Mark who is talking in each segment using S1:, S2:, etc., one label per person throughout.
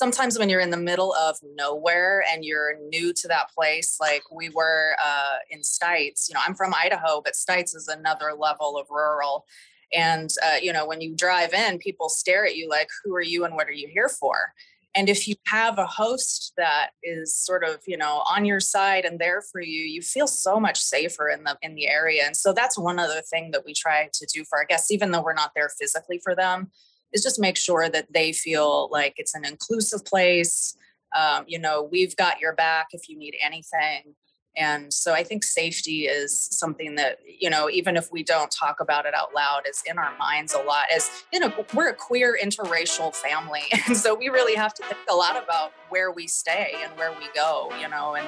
S1: sometimes when you're in the middle of nowhere and you're new to that place, like we were uh, in Stites, you know, I'm from Idaho, but Stites is another level of rural. And, uh, you know, when you drive in, people stare at you like, who are you and what are you here for? And if you have a host that is sort of, you know, on your side and there for you, you feel so much safer in the in the area. And so that's one other thing that we try to do for our guests, even though we're not there physically for them, is just make sure that they feel like it's an inclusive place. Um, you know, we've got your back if you need anything. And so I think safety is something that, you know, even if we don't talk about it out loud, is in our minds a lot. As, you know, we're a queer interracial family. And so we really have to think a lot about where we stay and where we go, you know, and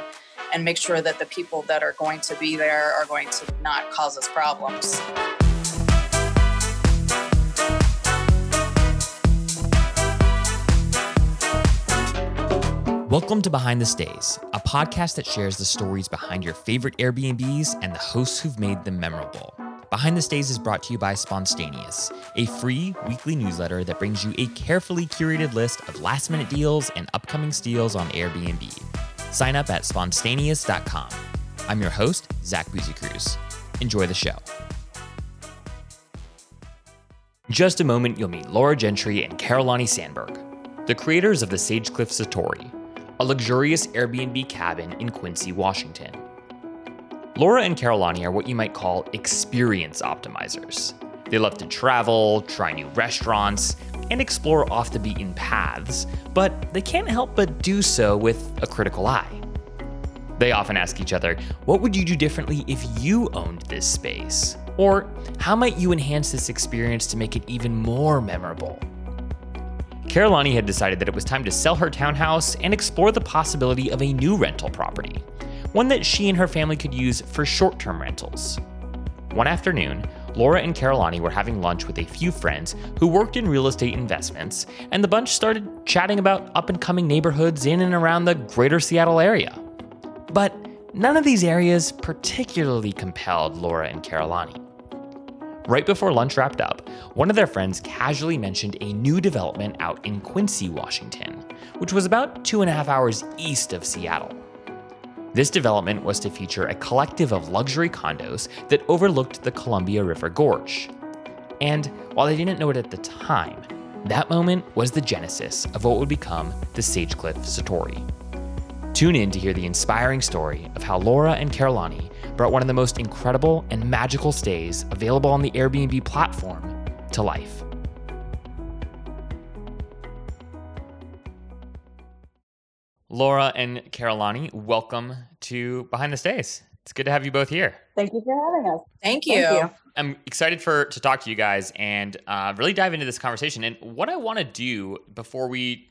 S1: and make sure that the people that are going to be there are going to not cause us problems.
S2: Welcome to Behind the Stays, a podcast that shares the stories behind your favorite Airbnbs and the hosts who've made them memorable. Behind the Stays is brought to you by Spontaneous, a free weekly newsletter that brings you a carefully curated list of last minute deals and upcoming steals on Airbnb. Sign up at spontaneous.com. I'm your host, Zach Buzy Enjoy the show. In just a moment, you'll meet Laura Gentry and Carolani Sandberg, the creators of the Sagecliff Satori, a luxurious Airbnb cabin in Quincy, Washington. Laura and Carolani are what you might call experience optimizers. They love to travel, try new restaurants, and explore off the beaten paths, but they can't help but do so with a critical eye. They often ask each other, What would you do differently if you owned this space? Or, How might you enhance this experience to make it even more memorable? Carolani had decided that it was time to sell her townhouse and explore the possibility of a new rental property, one that she and her family could use for short term rentals. One afternoon, Laura and Carolani were having lunch with a few friends who worked in real estate investments, and the bunch started chatting about up and coming neighborhoods in and around the greater Seattle area. But none of these areas particularly compelled Laura and Carolani. Right before lunch wrapped up, one of their friends casually mentioned a new development out in Quincy, Washington, which was about two and a half hours east of Seattle. This development was to feature a collective of luxury condos that overlooked the Columbia River Gorge. And while they didn't know it at the time, that moment was the genesis of what would become the Sagecliff Satori. Tune in to hear the inspiring story of how Laura and Carolani brought one of the most incredible and magical stays available on the Airbnb platform to life. Laura and Carolani, welcome to Behind the Stays. It's good to have you both here.
S3: Thank you for having us.
S1: Thank you. Thank you.
S2: I'm excited for to talk to you guys and uh, really dive into this conversation. And what I want to do before we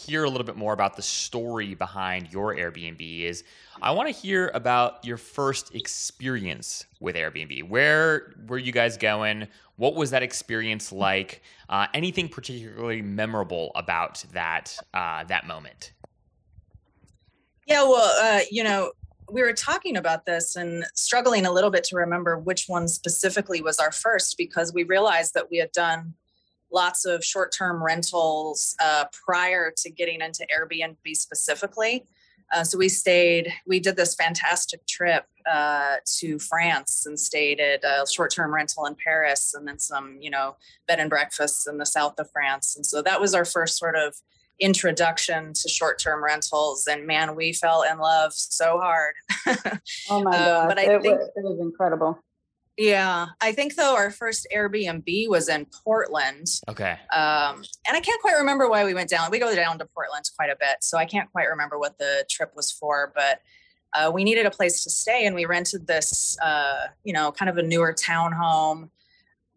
S2: hear a little bit more about the story behind your Airbnb is I want to hear about your first experience with Airbnb. Where were you guys going? What was that experience like? Uh, anything particularly memorable about that uh, that moment?
S1: Yeah, well, uh, you know, we were talking about this and struggling a little bit to remember which one specifically was our first because we realized that we had done lots of short-term rentals uh, prior to getting into Airbnb specifically. Uh, so we stayed. We did this fantastic trip uh, to France and stayed at a short-term rental in Paris, and then some, you know, bed and breakfasts in the south of France. And so that was our first sort of introduction to short-term rentals and man we fell in love so hard.
S3: Oh my god um, but I it, think, was, it was incredible.
S1: Yeah i think though our first airbnb was in portland
S2: okay.
S1: um, and i can't quite remember why we went down we go down to portland quite a bit so i can't quite remember what the trip was for but uh, we needed a place to stay and we rented this uh, you know kind of a newer townhome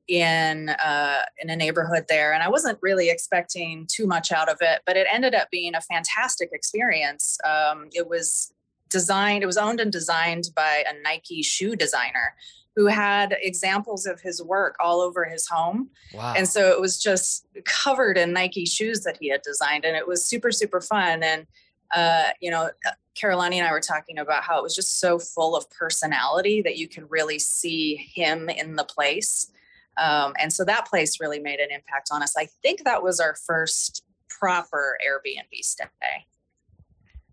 S1: in uh, in a neighborhood there, and I wasn't really expecting too much out of it, but it ended up being a fantastic experience. Um, it was designed, it was owned and designed by a Nike shoe designer who had examples of his work all over his home. Wow. And so it was just covered in Nike shoes that he had designed, and it was super super fun. And uh, you know, Carolani and I were talking about how it was just so full of personality that you could really see him in the place. Um, and so that place really made an impact on us. I think that was our first proper Airbnb stay.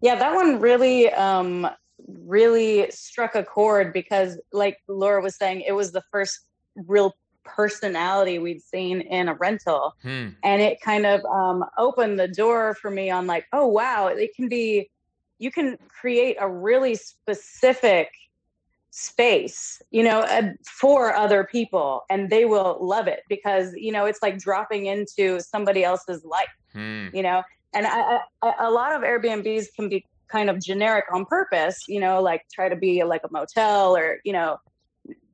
S3: Yeah, that one really, um, really struck a chord because, like Laura was saying, it was the first real personality we'd seen in a rental, hmm. and it kind of um, opened the door for me on like, oh wow, it can be, you can create a really specific space you know uh, for other people and they will love it because you know it's like dropping into somebody else's life hmm. you know? And I, I, a lot of airbnbs can be kind of generic on purpose you know like try to be like a motel or you know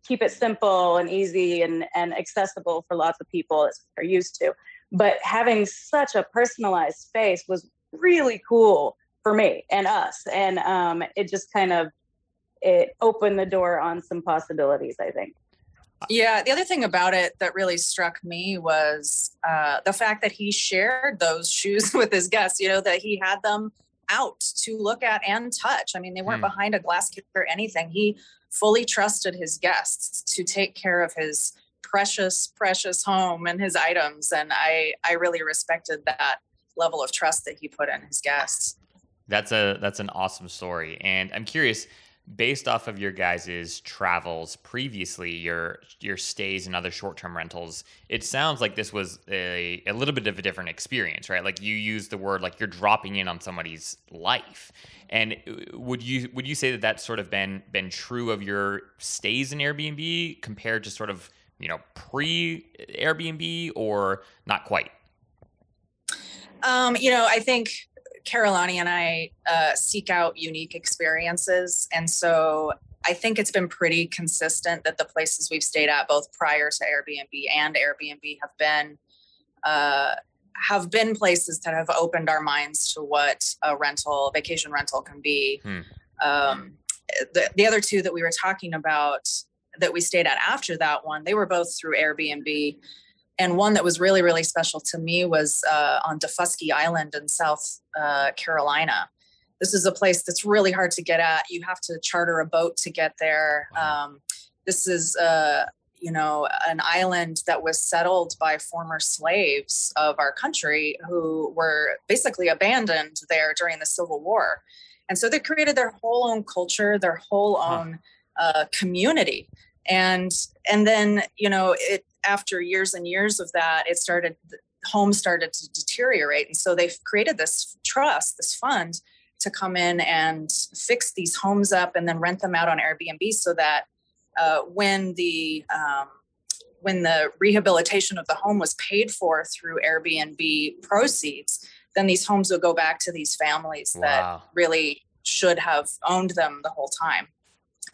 S3: keep it simple and easy and and accessible for lots of people as they're used to. But having such a personalized space was really cool for me and us. And um, it just kind of it opened the door on some possibilities, I think.
S1: Yeah, the other thing about it that really struck me was uh, the fact that he shared those shoes with his guests, you know, that he had them out to look at and touch. I mean, they weren't hmm. behind a glass case or anything. He fully trusted his guests to take care of his precious, precious home and his items. And I, I really respected that level of trust that he put in his guests.
S2: That's a that's an awesome story. And I'm curious, based off of your guys' travels previously, your your stays and other short term rentals, it sounds like this was a, a little bit of a different experience, right? Like you use the word like you're dropping in on somebody's life. And uh, would you would you say that that's sort of been been true of your stays in Airbnb compared to sort of you know pre Airbnb or not quite?
S1: Um, you know, I think Carolani and I uh, seek out unique experiences. And so I think it's been pretty consistent that the places we've stayed at, both prior to Airbnb and Airbnb, have been uh, have been places that have opened our minds to what a rental, vacation rental, can be. Hmm. Um, the the other two that we were talking about that we stayed at after that one, they were both through Airbnb and one that was really really special to me was uh, on Daufuskie Island in South uh, Carolina. This is a place that's really hard to get at. You have to charter a boat to get there. Um, this is uh, you know an island that was settled by former slaves of our country who were basically abandoned there during the Civil War, and so they created their whole own culture, their whole own uh, community and and then you know it after years and years of that, it started, home started to deteriorate. And so they've created this trust, this fund to come in and fix these homes up and then rent them out on Airbnb so that uh, when the um, when the rehabilitation of the home was paid for through Airbnb proceeds, then these homes would go back to these families wow. that really should have owned them the whole time.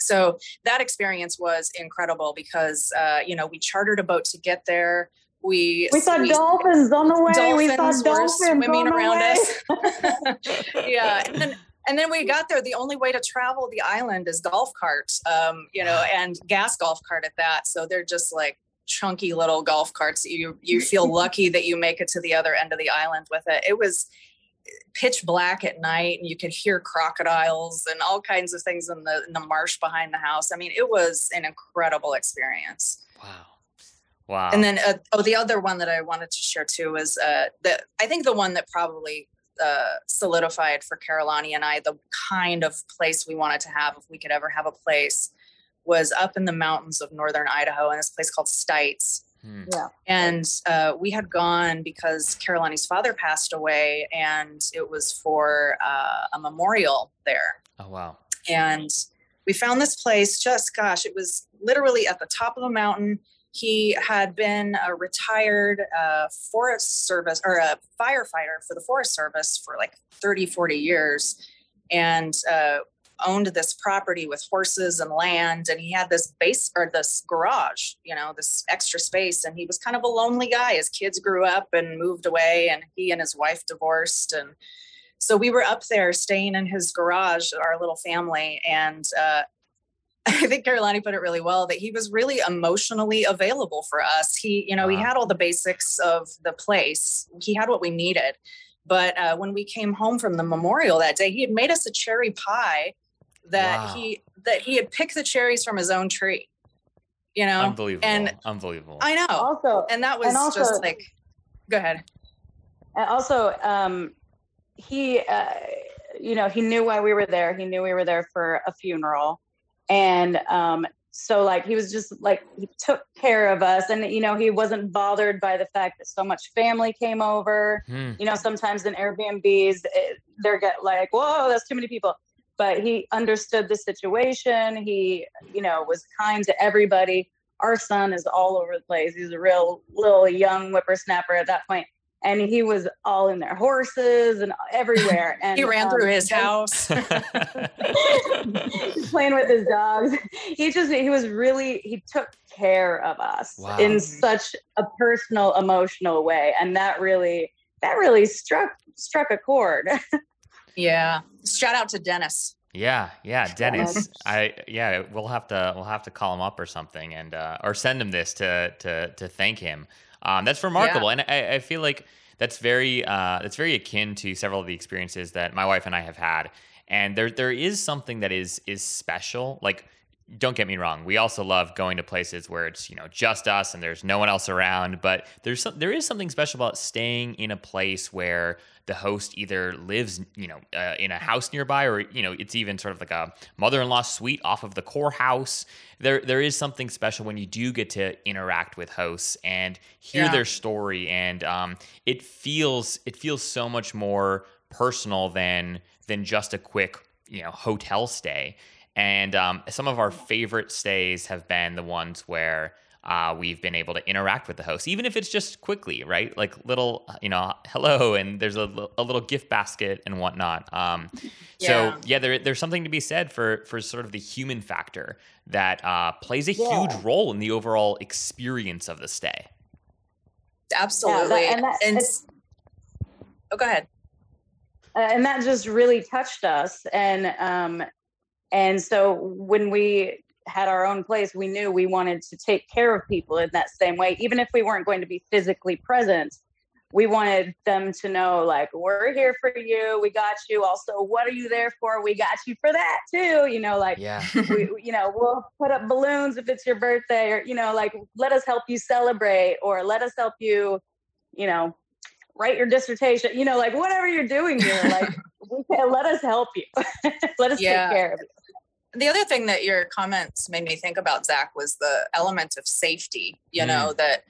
S1: So that experience was incredible because uh, you know we chartered a boat to get there. We
S3: we saw we, dolphins on the way. Dolphins we saw dolphins swimming around us.
S1: yeah, and then and then we got there. The only way to travel the island is golf cart, um, you know, and gas golf cart at that. So they're just like chunky little golf carts. You you feel lucky that you make it to the other end of the island with it. It was pitch black at night and you could hear crocodiles and all kinds of things in the in the marsh behind the house. I mean, it was an incredible experience.
S2: Wow. Wow.
S1: And then uh, oh the other one that I wanted to share too was uh the I think the one that probably uh, solidified for Carolani and I the kind of place we wanted to have if we could ever have a place was up in the mountains of northern Idaho in this place called Stites.
S3: Hmm. Yeah.
S1: And uh, we had gone because Carolani's father passed away, and it was for uh, a memorial there.
S2: Oh, wow.
S1: And we found this place just, gosh, it was literally at the top of the mountain. He had been a retired uh, Forest Service or a firefighter for the Forest Service for like 30, 40 years. And uh, owned this property with horses and land and he had this base or this garage you know this extra space and he was kind of a lonely guy his kids grew up and moved away and he and his wife divorced and so we were up there staying in his garage our little family and uh, I think Carolani put it really well that he was really emotionally available for us. He, you know, wow. he had all the basics of the place. He had what we needed. But uh, when we came home from the memorial that day, he had made us a cherry pie that wow. he that he had picked the cherries from his own tree. You know,
S2: unbelievable, and unbelievable.
S1: I know.
S3: Also,
S1: and that was and also, just like, go ahead.
S3: And also, um, he, uh, you know, he knew why we were there. He knew we were there for a funeral, and um, so like he was just like he took care of us and you know he wasn't bothered by the fact that so much family came over hmm. you know sometimes in airbnbs it, they're get like whoa that's too many people but he understood the situation he you know was kind to everybody our son is all over the place he's a real little young whippersnapper at that point and he was all in their horses and everywhere. And
S1: he ran um, through his house,
S3: playing with his dogs. He just he was really he took care of us wow. in such a personal, emotional way, and that really that really struck struck a chord.
S1: Yeah, shout out to Dennis.
S2: Yeah, yeah, Dennis. I yeah, we'll have to we'll have to call him up or something and uh, or send him this to to to thank him um, that's remarkable, yeah. and I, I, feel like that's very uh, that's very akin to several of the experiences that my wife and I have had. And there there is something that is is special. Like, don't get me wrong, we also love going to places where it's you know just us and there's no one else around. But there's some, there is something special about staying in a place where the host either lives, you know, uh, in a house nearby, or you know, it's even sort of like a mother-in-law suite off of the core house. There, there is something special when you do get to interact with hosts and hear yeah. their story, and um, it feels it feels so much more personal than than just a quick, you know, hotel stay. And um, some of our favorite stays have been the ones where uh, we've been able to interact with the host, even if it's just quickly, right? Like little, you know, hello, and there's a, a little gift basket and whatnot. Um, yeah. So yeah, there, there's something to be said for for sort of the human factor that uh, plays a yeah. huge role in the overall experience of the stay.
S1: Absolutely, yeah, that, and, that, and oh, go ahead.
S3: Uh, and that just really touched us, and um, and so when we had our own place, we knew we wanted to take care of people in that same way, even if we weren't going to be physically present. We wanted them to know, like, we're here for you. We got you. Also, what are you there for? We got you for that too. You know, like, yeah. we, you know, we'll put up balloons if it's your birthday, or you know, like, let us help you celebrate, or let us help you, you know, write your dissertation. You know, like whatever you're doing here, like, we can, let us help you. let us yeah. take care of you
S1: the other thing that your comments made me think about zach was the element of safety you mm. know that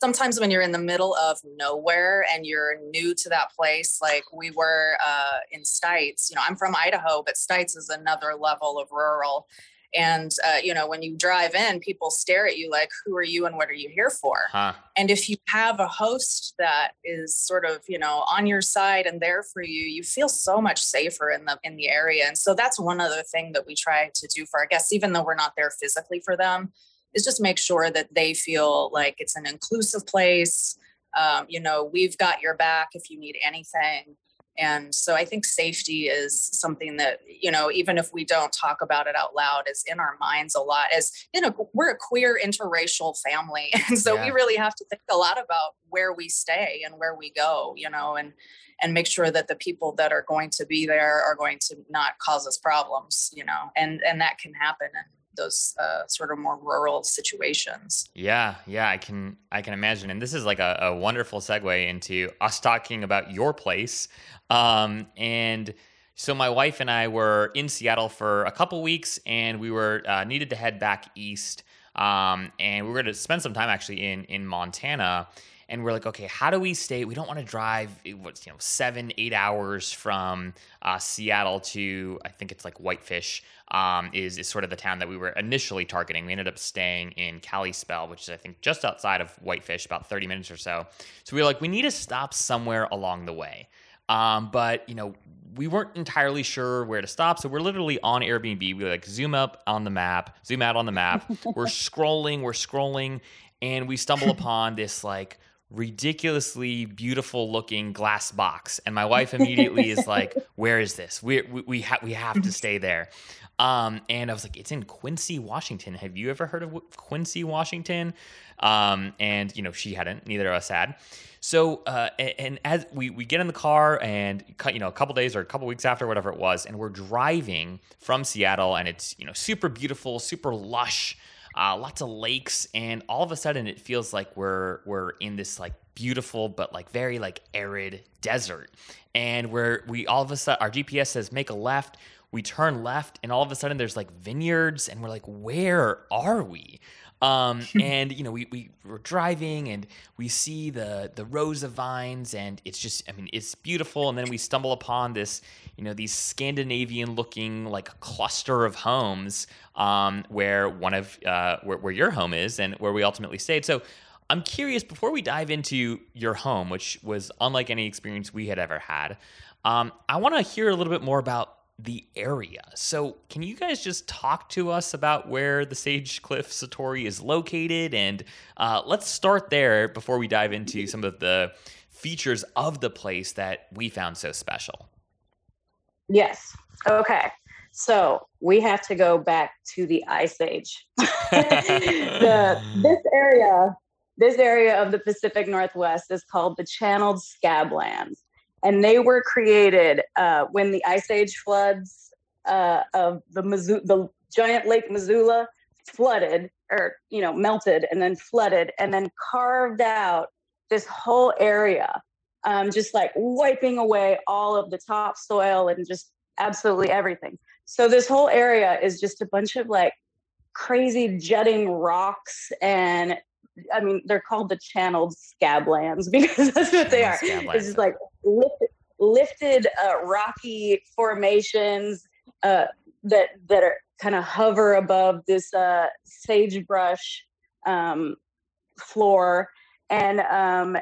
S1: sometimes when you're in the middle of nowhere and you're new to that place like we were uh, in stites you know i'm from idaho but stites is another level of rural and uh, you know when you drive in people stare at you like who are you and what are you here for? Huh. and if you have a host that is sort of you know on your side and there for you you feel so much safer in the in the area. And so that's one other thing that we try to do for our guests even though we're not there physically for them is just make sure that they feel like it's an inclusive place. Um, you know we've got your back if you need anything and so I think safety is something that, you know, even if we don't talk about it out loud, is in our minds a lot. As, you know, we're a queer interracial family. And so yeah. we really have to think a lot about where we stay and where we go, you know, and and make sure that the people that are going to be there are going to not cause us problems, you know, and and that can happen. And those uh, sort of more rural situations.
S2: Yeah, yeah, I can I can imagine, and this is like a, a wonderful segue into us talking about your place, um, and. So my wife and I were in Seattle for a couple weeks, and we were uh, needed to head back east, um, and we were going to spend some time actually in in Montana and we're like, okay, how do we stay? We don't want to drive eh, what's you know seven, eight hours from uh, Seattle to I think it's like Whitefish um, is is sort of the town that we were initially targeting. We ended up staying in Kalispell, which is I think just outside of Whitefish, about thirty minutes or so. So we were like, we need to stop somewhere along the way. Um, but you know, we weren't entirely sure where to stop, so we're literally on Airbnb. We like zoom up on the map, zoom out on the map. we're scrolling, we're scrolling, and we stumble upon this like ridiculously beautiful looking glass box. And my wife immediately is like where is this? We we we, ha- we have to stay there. Um, and i was like it's in quincy washington. Have you ever heard of quincy washington? Um, and you know she hadn't neither of us had. So uh, and, and, as we, we get in the car and you know a couple days or a couple weeks after whatever it was and we're driving from seattle and it's you know super beautiful super lush uh, lots of lakes, and all of a sudden it feels like we're we're in this like beautiful but like very like arid desert. And where we all of a sudden our GPS says make a left, we turn left, and all of a sudden there's like vineyards, and we're like, where are we? Um, and you know, we, we were driving and we see the the rows of vines, and it's just, I mean, it's beautiful. And then we stumble upon this, you know, these Scandinavian looking like cluster of homes, um, where one of uh, where, where your home is, and where we ultimately stayed. So. I'm curious before we dive into your home, which was unlike any experience we had ever had. Um, I want to hear a little bit more about the area. So, can you guys just talk to us about where the Sage Cliff Satori is located? And uh, let's start there before we dive into some of the features of the place that we found so special.
S3: Yes. Okay. So we have to go back to the Ice Age. the, this area, this area of the Pacific Northwest is called the Channeled Scablands and they were created uh, when the Ice Age floods uh, of the the giant Lake Missoula flooded or you know melted and then flooded and then carved out this whole area, um, just like wiping away all of the topsoil and just absolutely everything. So this whole area is just a bunch of like crazy jutting rocks and I mean, they're called the channeled scablands because that's what they are. It's just like lifted, lifted uh, rocky formations uh, that that are kind of hover above this uh, sagebrush um, floor, and um,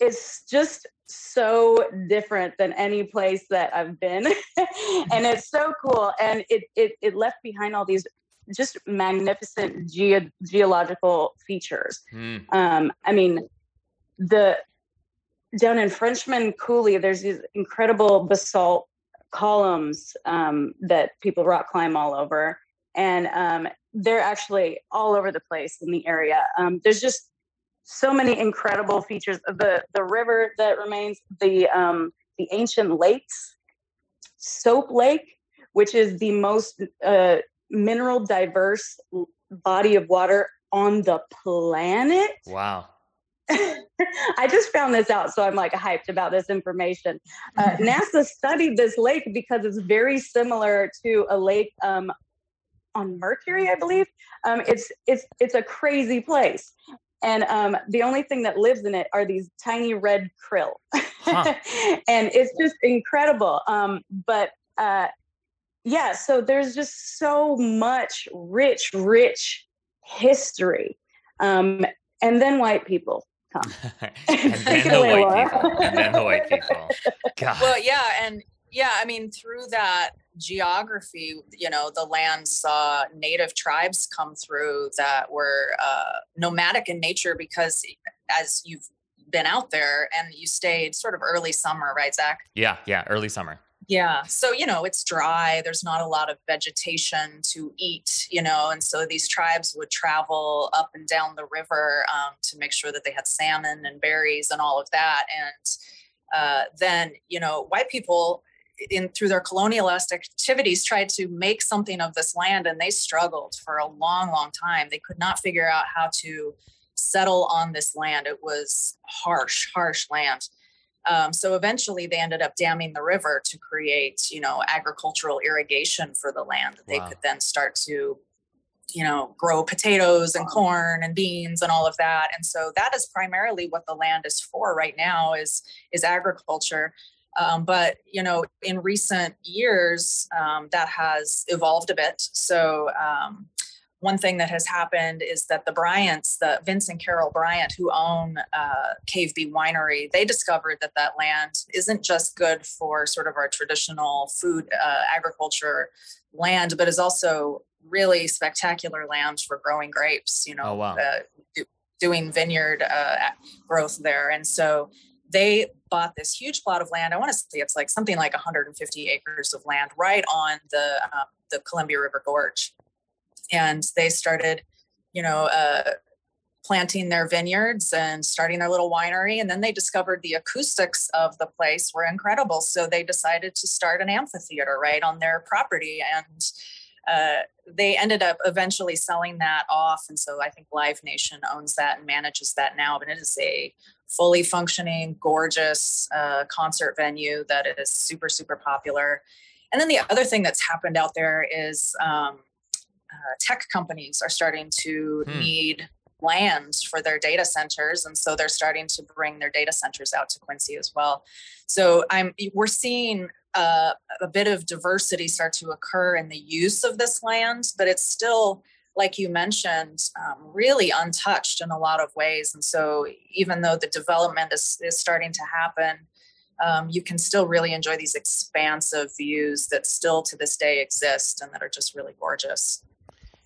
S3: it's just so different than any place that I've been, and it's so cool. And it it it left behind all these just magnificent ge- geological features. Mm. Um, I mean, the down in Frenchman Coulee, there's these incredible basalt columns um, that people rock climb all over, and um, they're actually all over the place in the area. Um, there's just so many incredible features. The the river that remains, the um, the ancient lakes, Soap Lake, which is the most uh, mineral diverse body of water on the planet.
S2: Wow.
S3: I just found this out, so I'm like hyped about this information. Uh, NASA studied this lake because it's very similar to a lake um, on Mercury, I believe. Um, it's it's it's a crazy place, and um, the only thing that lives in it are these tiny red krill, huh. and it's just incredible. Um, but uh, yeah, so there's just so much rich, rich history. Um, and then white people come.
S2: and then the white people. And then the white people. God.
S1: Well, yeah, and yeah, I mean, through that geography, you know, the land saw native tribes come through that were uh, nomadic in nature because as you've been out there and you stayed sort of early summer, right, Zach?
S2: Yeah, yeah, early summer.
S1: Yeah. So, you know, it's dry. There's not a lot of vegetation to eat, you know, and so these tribes would travel up and down the river um, to make sure that they had salmon and berries and all of that. And uh, then, you know, white people in through their colonialist activities tried to make something of this land and they struggled for a long, long time. They could not figure out how to settle on this land. It was harsh, harsh land. Um, so eventually they ended up damming the river to create, you know, agricultural irrigation for the land. That they wow. could then start to, you know, grow potatoes and corn and beans and all of that. And so that is primarily what the land is for right now is is agriculture. Um, but you know, in recent years, um, that has evolved a bit. So um, one thing that has happened is that the Bryants, the Vince and Carol Bryant, who own uh, Cave B Winery, they discovered that that land isn't just good for sort of our traditional food uh, agriculture land, but is also really spectacular land for growing grapes. You know, oh, wow. uh, do, doing vineyard uh, growth there, and so they bought this huge plot of land. I want to say it's like something like 150 acres of land right on the um, the Columbia River Gorge and they started you know uh, planting their vineyards and starting their little winery and then they discovered the acoustics of the place were incredible so they decided to start an amphitheater right on their property and uh, they ended up eventually selling that off and so i think live nation owns that and manages that now but it is a fully functioning, gorgeous uh, concert venue that is super, super popular. And then the other thing that's happened out there is um, uh, tech companies are starting to hmm. need land for their data centers and so they're starting to bring their data centers out to quincy as well so i'm we're seeing uh, a bit of diversity start to occur in the use of this land but it's still like you mentioned, um, really untouched in a lot of ways. And so, even though the development is, is starting to happen, um, you can still really enjoy these expansive views that still to this day exist and that are just really gorgeous.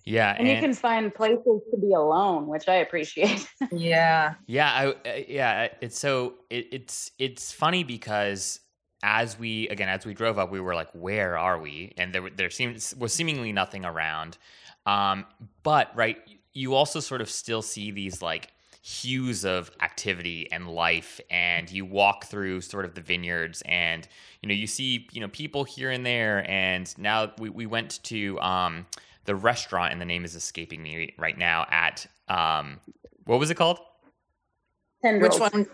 S2: Yeah,
S3: and, and you can find places to be alone, which I appreciate.
S1: yeah,
S2: yeah, I, uh, yeah. It's so it, it's it's funny because as we again as we drove up, we were like, "Where are we?" And there there seemed was seemingly nothing around. Um, but right, you also sort of still see these like hues of activity and life and you walk through sort of the vineyards and you know you see you know people here and there and now we, we went to um, the restaurant and the name is escaping me right now at um, what was it called?
S3: Tendrils.
S1: which one?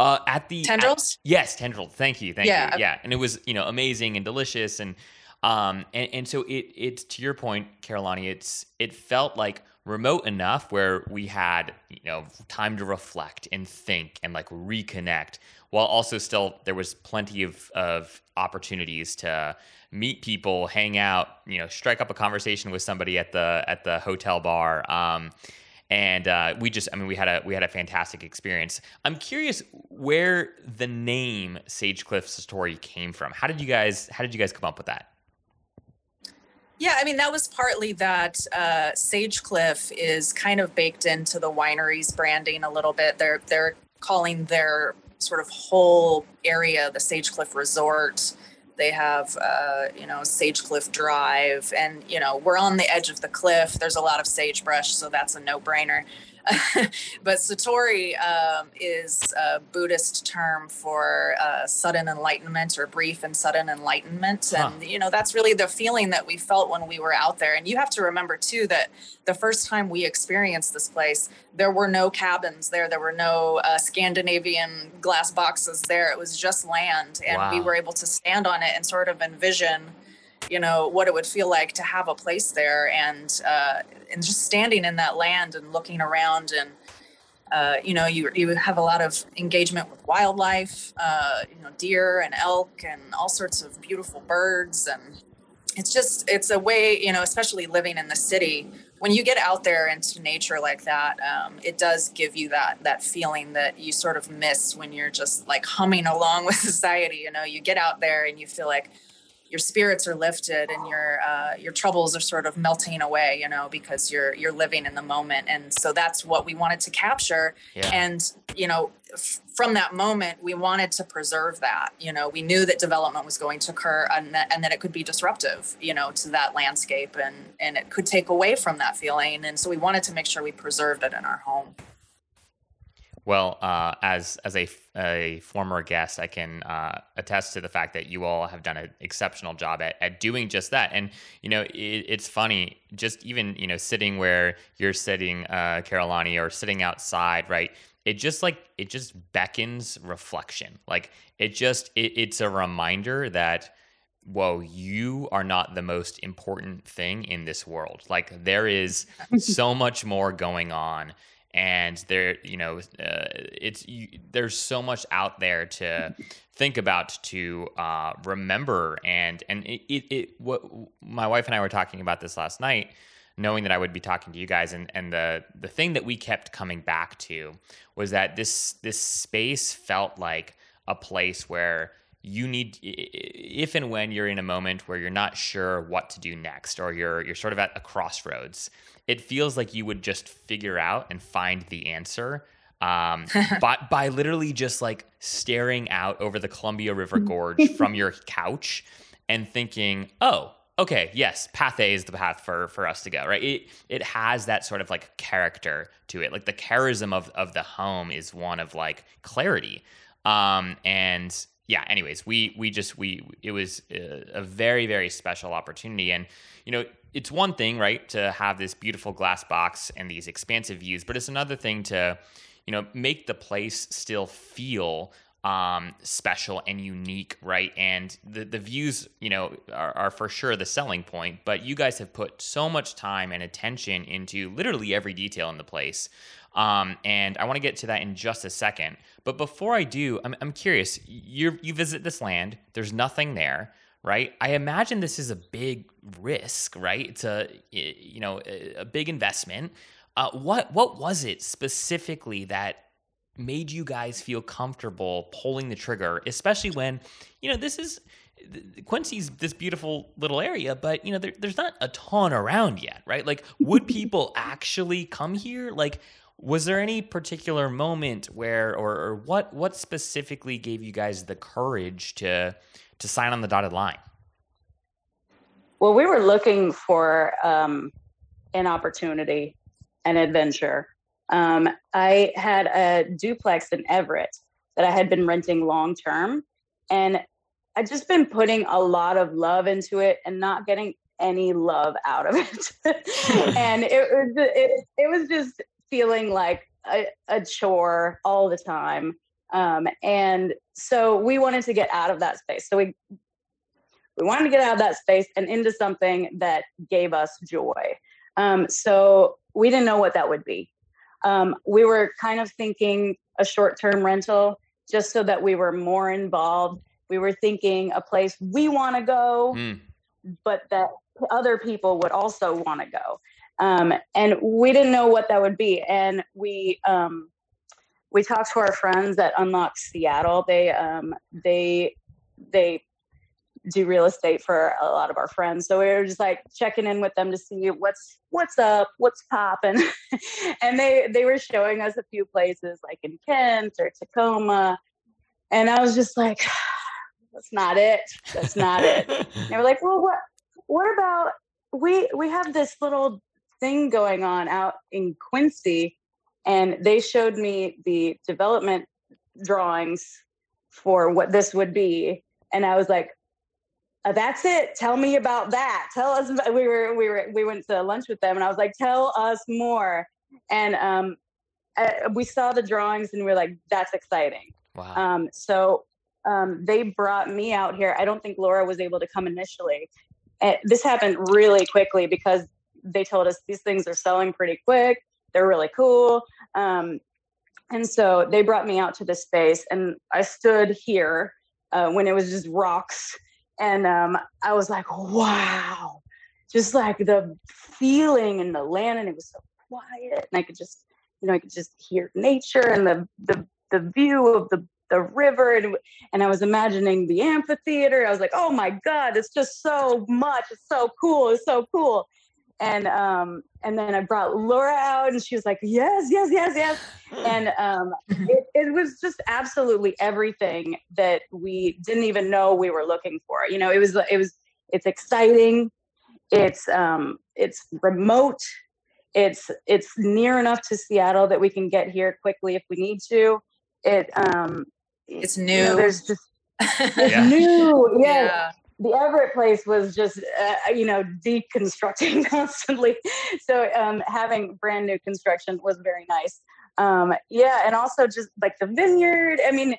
S2: Uh, at the
S1: tendrils?
S2: At, yes tendrils. Thank you thank yeah. you. Yeah and it was you know amazing and delicious and um, and, and so it it's to your point, Carolani, it's it felt like remote enough where we had you know time to reflect and think and like reconnect while also still there was plenty of of opportunities to meet people hang out you know strike up a conversation with somebody at the at the hotel bar um, and uh, we just i mean we had a we had a fantastic experience i'm curious where the name sage cliff satori came from how did you guys how did you guys come up with that
S1: yeah, I mean, that was partly that uh, Sagecliff is kind of baked into the winery's branding a little bit. They're they're calling their sort of whole area the Sagecliff Resort. They have, uh, you know, Sagecliff Drive, and you know, we're on the edge of the cliff. There's a lot of sagebrush, so that's a no-brainer. but Satori um, is a Buddhist term for uh, sudden enlightenment or brief and sudden enlightenment. Huh. And, you know, that's really the feeling that we felt when we were out there. And you have to remember, too, that the first time we experienced this place, there were no cabins there, there were no uh, Scandinavian glass boxes there. It was just land. And wow. we were able to stand on it and sort of envision you know what it would feel like to have a place there and uh, and just standing in that land and looking around and uh, you know you you have a lot of engagement with wildlife uh, you know deer and elk and all sorts of beautiful birds and it's just it's a way you know especially living in the city when you get out there into nature like that um, it does give you that that feeling that you sort of miss when you're just like humming along with society you know you get out there and you feel like your spirits are lifted and your uh, your troubles are sort of melting away you know because you're you're living in the moment. And so that's what we wanted to capture. Yeah. and you know f- from that moment we wanted to preserve that. You know we knew that development was going to occur and that, and that it could be disruptive you know to that landscape and and it could take away from that feeling. And so we wanted to make sure we preserved it in our home
S2: well, uh, as as a, a former guest, I can uh, attest to the fact that you all have done an exceptional job at, at doing just that. And you know, it, it's funny, just even you know, sitting where you're sitting, uh, Carolani, or sitting outside, right? It just like it just beckons reflection. Like it just it, it's a reminder that whoa, you are not the most important thing in this world. Like there is so much more going on and there you know uh, it's you, there's so much out there to think about to uh, remember and and it, it, it, what my wife and I were talking about this last night knowing that I would be talking to you guys and and the the thing that we kept coming back to was that this this space felt like a place where you need if and when you're in a moment where you're not sure what to do next or you're you're sort of at a crossroads it feels like you would just figure out and find the answer um, by, by literally just like staring out over the Columbia River Gorge from your couch and thinking, oh, okay, yes, path A is the path for for us to go, right? It it has that sort of like character to it. Like the charism of of the home is one of like clarity. Um, and yeah, anyways, we we just we it was a, very very special opportunity and you know it's one thing, right, to have this beautiful glass box and these expansive views, but it's another thing to, you know make the place still feel um, special and unique, right? And the the views, you know, are, are for sure the selling point. But you guys have put so much time and attention into literally every detail in the place. Um, and I want to get to that in just a second. But before I do, I'm, I'm curious. You you visit this land. There's nothing there, right? I imagine this is a big risk, right? It's a you know a big investment. Uh, what what was it specifically that made you guys feel comfortable pulling the trigger, especially when, you know, this is Quincy's this beautiful little area, but you know, there, there's not a ton around yet, right? Like, would people actually come here? Like, was there any particular moment where, or, or what, what specifically gave you guys the courage to to sign on the dotted line?
S3: Well, we were looking for um, an opportunity, an adventure, um, I had a duplex in Everett that I had been renting long term. And I'd just been putting a lot of love into it and not getting any love out of it. and it was it, it was just feeling like a, a chore all the time. Um, and so we wanted to get out of that space. So we we wanted to get out of that space and into something that gave us joy. Um, so we didn't know what that would be. Um, we were kind of thinking a short term rental just so that we were more involved. We were thinking a place we want to go, mm. but that other people would also want to go. Um, and we didn't know what that would be. And we, um, we talked to our friends at Unlock Seattle. They, um, they, they do real estate for a lot of our friends. So we were just like checking in with them to see what's what's up, what's popping. and they they were showing us a few places like in Kent or Tacoma. And I was just like, that's not it. That's not it. And they were like, well what what about we we have this little thing going on out in Quincy and they showed me the development drawings for what this would be and I was like, uh, that's it. Tell me about that. Tell us. We were we were we went to lunch with them, and I was like, tell us more. And um, uh, we saw the drawings, and we are like, that's exciting. Wow. Um, so um, they brought me out here. I don't think Laura was able to come initially. This happened really quickly because they told us these things are selling pretty quick. They're really cool. Um, and so they brought me out to this space, and I stood here uh, when it was just rocks and um, I was like, wow, just like the feeling in the land, and it was so quiet, and I could just, you know, I could just hear nature and the the the view of the the river, and and I was imagining the amphitheater. I was like, oh my god, it's just so much, it's so cool, it's so cool and um and then I brought Laura out and she was like yes yes yes yes. And um it, it was just absolutely everything that we didn't even know we were looking for. You know it was it was it's exciting. It's um it's remote. It's it's near enough to Seattle that we can get here quickly if we need to. It um
S1: it's new you know,
S3: there's just it's yeah. new. Yes. yeah the Everett place was just, uh, you know, deconstructing constantly. So um, having brand new construction was very nice. Um, yeah, and also just like the vineyard. I mean,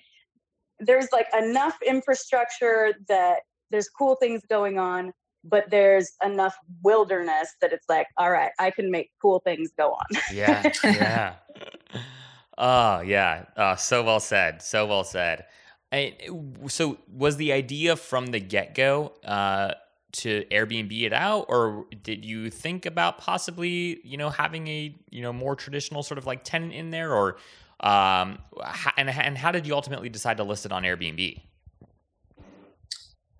S3: there's like enough infrastructure that there's cool things going on, but there's enough wilderness that it's like, all right, I can make cool things go on.
S2: yeah, yeah. Oh, yeah. Oh, so well said. So well said. So was the idea from the get go uh, to Airbnb it out, or did you think about possibly you know having a you know more traditional sort of like tenant in there, or um, and and how did you ultimately decide to list it on Airbnb?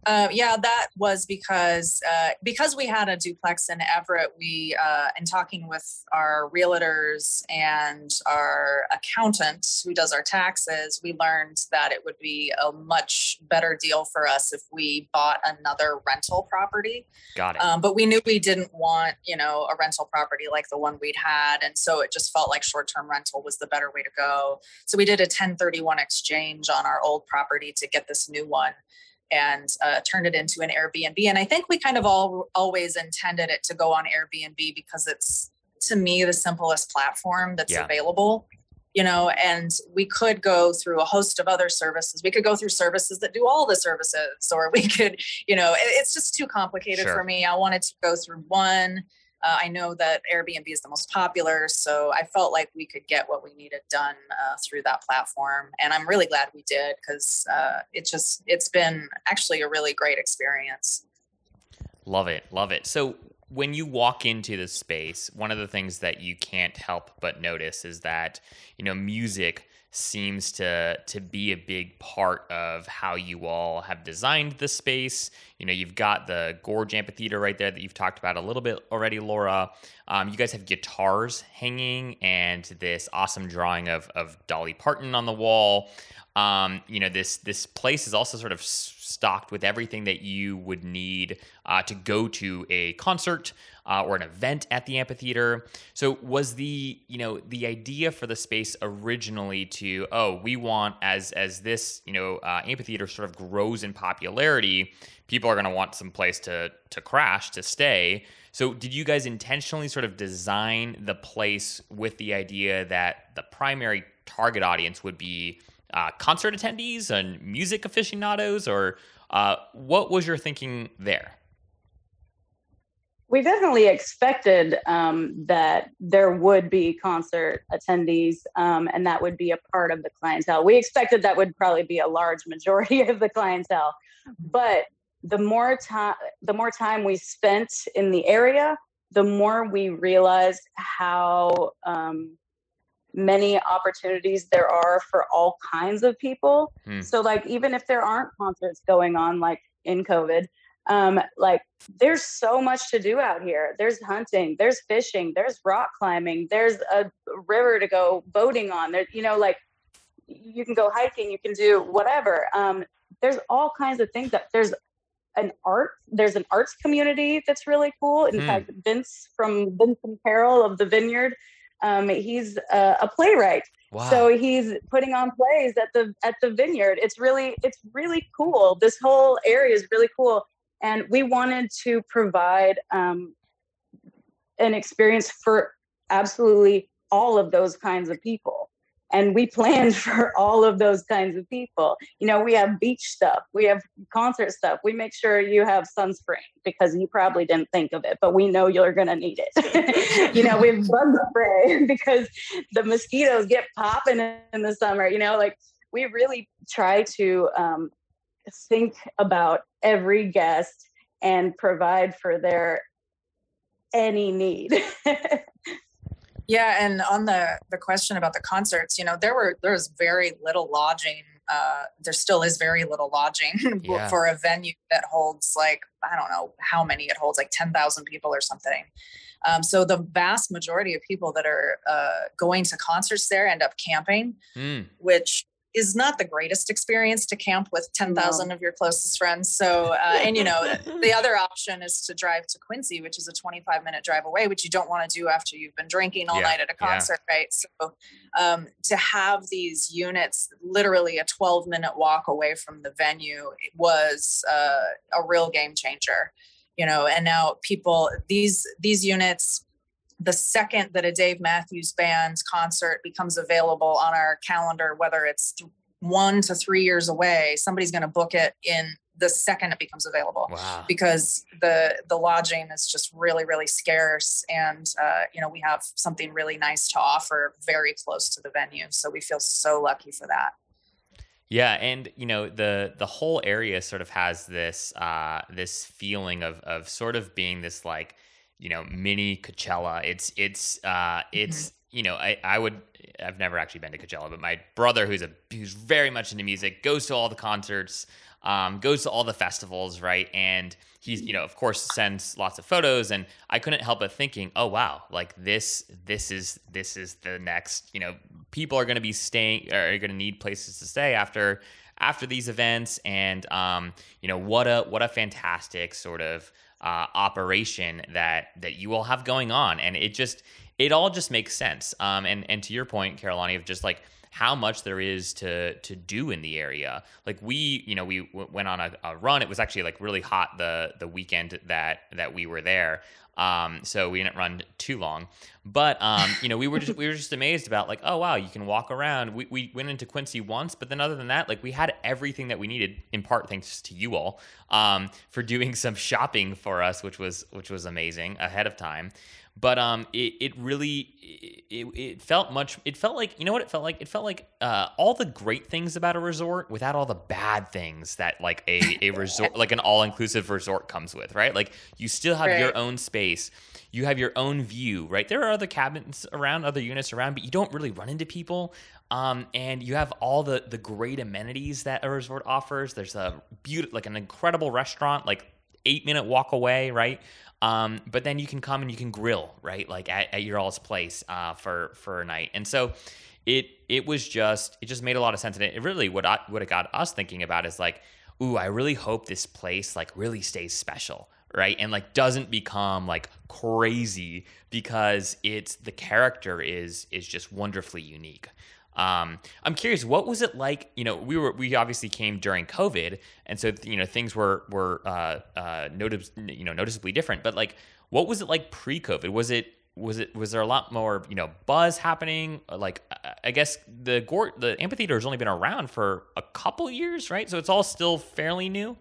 S1: Uh, yeah, that was because uh, because we had a duplex in Everett. We, uh, in talking with our realtors and our accountant who does our taxes, we learned that it would be a much better deal for us if we bought another rental property.
S2: Got it.
S1: Um, but we knew we didn't want, you know, a rental property like the one we'd had, and so it just felt like short-term rental was the better way to go. So we did a 1031 exchange on our old property to get this new one and uh, turned it into an Airbnb. And I think we kind of all always intended it to go on Airbnb because it's to me the simplest platform that's yeah. available. you know, and we could go through a host of other services. We could go through services that do all the services, or we could, you know, it's just too complicated sure. for me. I wanted to go through one. Uh, I know that Airbnb is the most popular, so I felt like we could get what we needed done uh, through that platform, and I'm really glad we did because uh, it just it's been actually a really great experience.
S2: Love it, love it. So when you walk into the space, one of the things that you can't help but notice is that, you know, music seems to to be a big part of how you all have designed the space. You know, you've got the Gorge Amphitheater right there that you've talked about a little bit already, Laura. Um, you guys have guitars hanging and this awesome drawing of of Dolly Parton on the wall. Um, you know, this this place is also sort of stocked with everything that you would need uh, to go to a concert uh, or an event at the amphitheater. So was the you know the idea for the space originally to oh we want as as this you know uh, amphitheater sort of grows in popularity, people are going to want some place to to crash to stay. So did you guys intentionally sort of design the place with the idea that the primary target audience would be uh, concert attendees and music aficionados, or uh, what was your thinking there?
S3: We definitely expected um, that there would be concert attendees, um, and that would be a part of the clientele. We expected that would probably be a large majority of the clientele, but the more time, the more time we spent in the area, the more we realized how um, many opportunities there are for all kinds of people. Mm. So like even if there aren't concerts going on like in COVID, um, like there's so much to do out here. There's hunting, there's fishing, there's rock climbing, there's a river to go boating on. There, you know, like you can go hiking, you can do whatever. Um, there's all kinds of things that there's an art there's an arts community that's really cool in mm. fact vince from vincent carroll of the vineyard um, he's a, a playwright. Wow. So he's putting on plays at the at the vineyard. It's really it's really cool. This whole area is really cool, and we wanted to provide um, an experience for absolutely all of those kinds of people and we planned for all of those kinds of people. You know we have beach stuff we have concert stuff we make sure you have sunscreen because you probably didn't think of it but we know you're going to need it. You know we have bug spray because the mosquitoes get popping in the summer you know like we really try to um, think about every guest and provide for their any need
S1: Yeah, and on the the question about the concerts, you know, there were there was very little lodging. Uh, there still is very little lodging yeah. for a venue that holds like I don't know how many it holds, like ten thousand people or something. Um, so the vast majority of people that are uh, going to concerts there end up camping, mm. which is not the greatest experience to camp with 10,000 no. of your closest friends. So, uh, and you know, the other option is to drive to Quincy, which is a 25 minute drive away, which you don't want to do after you've been drinking all yeah. night at a concert, yeah. right? So, um, to have these units literally a 12 minute walk away from the venue was uh, a real game changer, you know, and now people, these, these units, the second that a Dave Matthews Band concert becomes available on our calendar, whether it's th- one to three years away, somebody's going to book it in the second it becomes available wow. because the the lodging is just really really scarce and uh, you know we have something really nice to offer very close to the venue so we feel so lucky for that
S2: yeah, and you know the the whole area sort of has this uh, this feeling of of sort of being this like you know mini Coachella. It's it's uh it's mm-hmm. you know I I would I've never actually been to Coachella, but my brother who's a who's very much into music goes to all the concerts, um, goes to all the festivals, right? And he's you know of course sends lots of photos, and I couldn't help but thinking, oh wow, like this this is this is the next you know people are going to be staying are going to need places to stay after after these events, and um you know what a what a fantastic sort of uh, operation that that you all have going on, and it just it all just makes sense. Um, and and to your point, Carolani, of just like how much there is to to do in the area. Like we, you know, we w- went on a, a, run. It was actually like really hot the the weekend that that we were there. Um, so we didn't run too long, but um, you know, we were just we were just amazed about like, oh wow, you can walk around. We we went into Quincy once, but then other than that, like we had everything that we needed in part thanks to you all um, for doing some shopping for us, which was which was amazing ahead of time but um, it, it really it, it felt much. It felt like you know what it felt like. It felt like uh, all the great things about a resort without all the bad things that like a a resort like an all inclusive resort comes with, right? Like you still have right. your own space. You have your own view, right? There are other cabins around, other units around, but you don't really run into people. Um, and you have all the the great amenities that a resort offers. There's a beautiful, like an incredible restaurant, like eight minute walk away, right? Um, but then you can come and you can grill, right? Like at, at your all's place uh, for for a night. And so it it was just it just made a lot of sense. And it, it really what I, what it got us thinking about is like, ooh, I really hope this place like really stays special, right? And like doesn't become like crazy because it's the character is is just wonderfully unique. Um, I'm curious, what was it like? You know, we were we obviously came during COVID, and so you know things were were uh, uh, notice, you know noticeably different. But like, what was it like pre-COVID? Was it was it was there a lot more you know buzz happening? Like, I guess the Gort the amphitheater has only been around for a couple years, right? So it's all still fairly new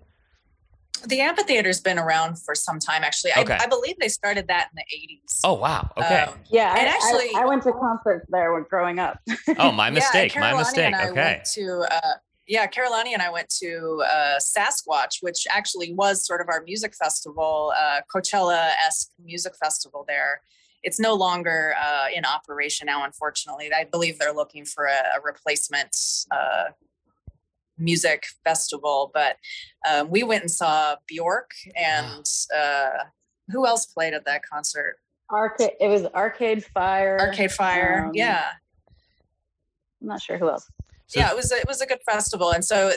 S1: the amphitheater's been around for some time actually. Okay. I, I, believe they started that in the 80s
S2: oh wow. Okay. Um,
S3: yeah and I, actually I, I, went to concerts there when growing up.
S2: Oh my mistake yeah, my mistake. Okay.
S1: to uh, yeah Carolani and I went to uh, Sasquatch which actually was sort of our music festival uh, Coachella-esque music festival there. It's no longer uh, in operation now unfortunately. I believe they're looking for a, a replacement uh, music festival, but um, we went and saw Bjork and uh, who else played at that concert?
S3: Arcade. It was Arcade Fire.
S1: Arcade Fire. Um, yeah.
S3: I'm not sure who else.
S1: So, yeah, it was a, it was a good festival, and so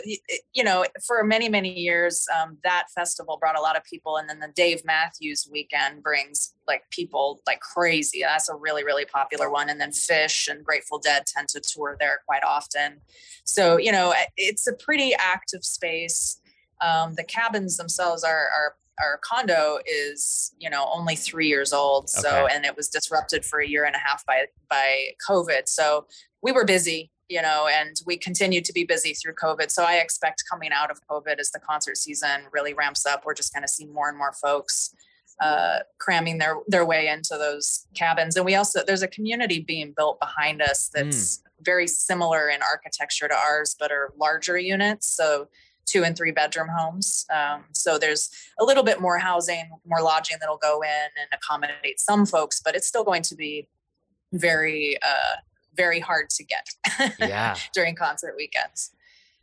S1: you know, for many many years, um, that festival brought a lot of people, and then the Dave Matthews Weekend brings like people like crazy. That's a really really popular one, and then Phish and Grateful Dead tend to tour there quite often. So you know, it's a pretty active space. Um, the cabins themselves are are our condo is you know only three years old so okay. and it was disrupted for a year and a half by by covid so we were busy you know, and we continue to be busy through COVID. So I expect coming out of COVID as the concert season really ramps up, we're just going to see more and more folks uh, cramming their their way into those cabins. And we also there's a community being built behind us that's mm. very similar in architecture to ours, but are larger units. So two and three bedroom homes. Um, so there's a little bit more housing, more lodging that'll go in and accommodate some folks, but it's still going to be very uh, very hard to get yeah. during concert weekends.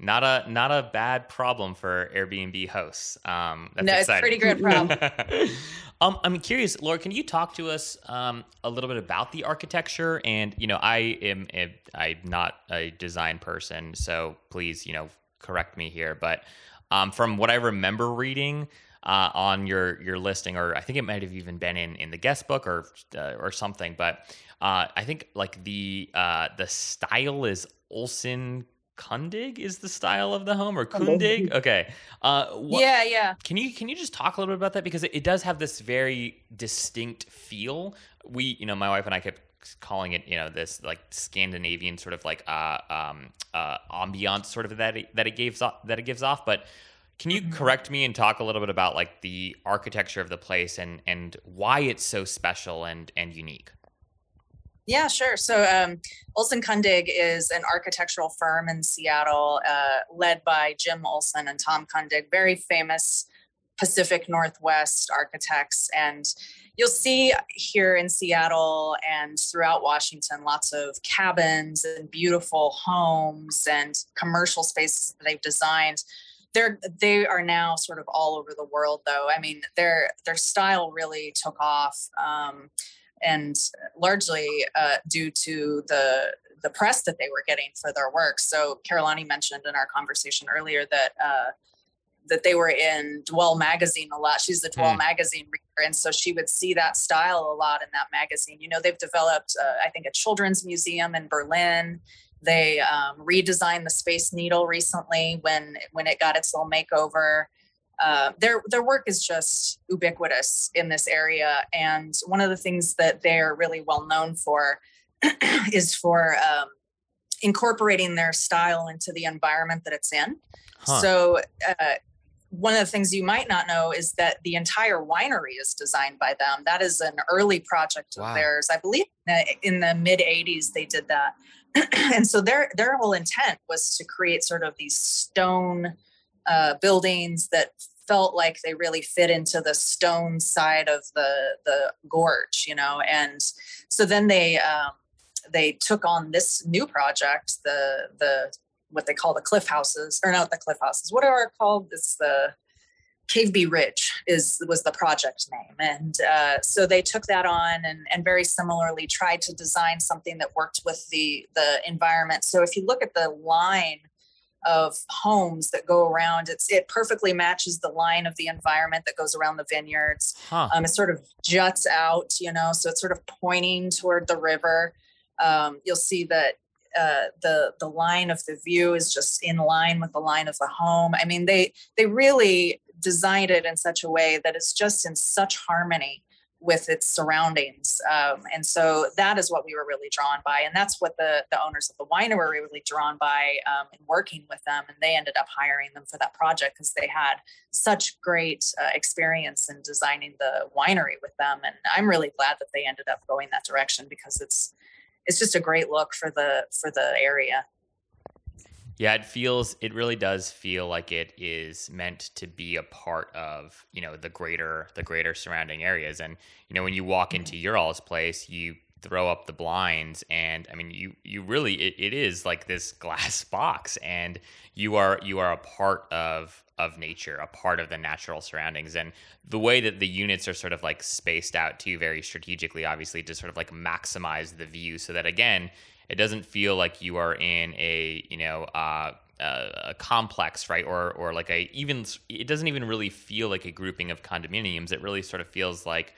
S2: Not a not a bad problem for Airbnb hosts. Um,
S1: no, exciting. it's pretty good problem.
S2: um, I'm curious, Laura. Can you talk to us um, a little bit about the architecture? And you know, I am I'm not a design person, so please, you know, correct me here. But um, from what I remember reading, uh, on your your listing, or I think it might have even been in in the guest book or uh, or something. But uh, I think like the uh, the style is Olson Kundig is the style of the home or Kundig. Okay.
S1: Uh, what, yeah, yeah.
S2: Can you can you just talk a little bit about that because it, it, does have this very distinct feel. We, you know, my wife and I kept calling it, you know, this like Scandinavian sort of like uh, um, uh, ambiance sort of that it, that it gives off, that it gives off. But can you mm-hmm. correct me and talk a little bit about like the architecture of the place and and why it's so special and and unique?
S1: Yeah, sure. So um, Olson Kundig is an architectural firm in Seattle, uh, led by Jim Olson and Tom Kundig, very famous Pacific Northwest architects. And you'll see here in Seattle and throughout Washington lots of cabins and beautiful homes and commercial spaces that they've designed. They're they are now sort of all over the world, though. I mean, their their style really took off. Um, and largely uh, due to the the press that they were getting for their work. So Carolani mentioned in our conversation earlier that uh, that they were in Dwell magazine a lot. She's the Dwell mm. magazine reader, and so she would see that style a lot in that magazine. You know, they've developed, uh, I think, a children's museum in Berlin. They um, redesigned the Space Needle recently when when it got its little makeover. uh, their their work is just ubiquitous in this area. And one of the things that they're really well known for is for um, incorporating their style into the environment that it's in. Huh. So. Uh, one of the things you might not know is that the entire winery is designed by them. That is an early project of theirs. I believe in the mid 80s they did that. and so their their whole intent was to create sort of these stone uh, buildings that felt like they really fit into the stone side of the the gorge, you know. And so then they um, they took on this new project, the the what they call the cliff houses, or not the cliff houses. What are called? It's the Cave B Ridge is was the project name, and uh, so they took that on and and very similarly tried to design something that worked with the the environment. So if you look at the line of homes that go around, it's it perfectly matches the line of the environment that goes around the vineyards. Huh. Um, it sort of juts out, you know, so it's sort of pointing toward the river. Um, you'll see that uh, the the line of the view is just in line with the line of the home. I mean, they they really designed it in such a way that it's just in such harmony with its surroundings. Um, and so that is what we were really drawn by. And that's what the, the owners of the winery were really drawn by um, in working with them. And they ended up hiring them for that project because they had such great uh, experience in designing the winery with them. And I'm really glad that they ended up going that direction because it's, it's just a great look for the, for the area.
S2: Yeah, it feels it really does feel like it is meant to be a part of, you know, the greater the greater surrounding areas. And, you know, when you walk mm-hmm. into your all's place, you throw up the blinds and I mean you you really it, it is like this glass box and you are you are a part of of nature, a part of the natural surroundings. And the way that the units are sort of like spaced out too very strategically, obviously, to sort of like maximize the view so that again, it doesn't feel like you are in a you know uh, a complex, right? Or or like a even it doesn't even really feel like a grouping of condominiums. It really sort of feels like,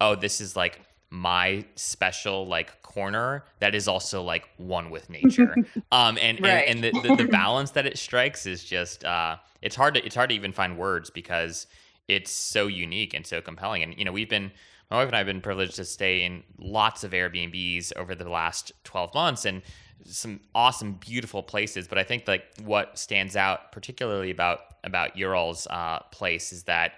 S2: oh, this is like my special like corner that is also like one with nature. um, and, right. and and, the, the, the balance that it strikes is just uh, it's hard to it's hard to even find words because it's so unique and so compelling. And you know, we've been my wife and I have been privileged to stay in lots of Airbnbs over the last 12 months and some awesome, beautiful places. But I think like what stands out particularly about about Ural's uh, place is that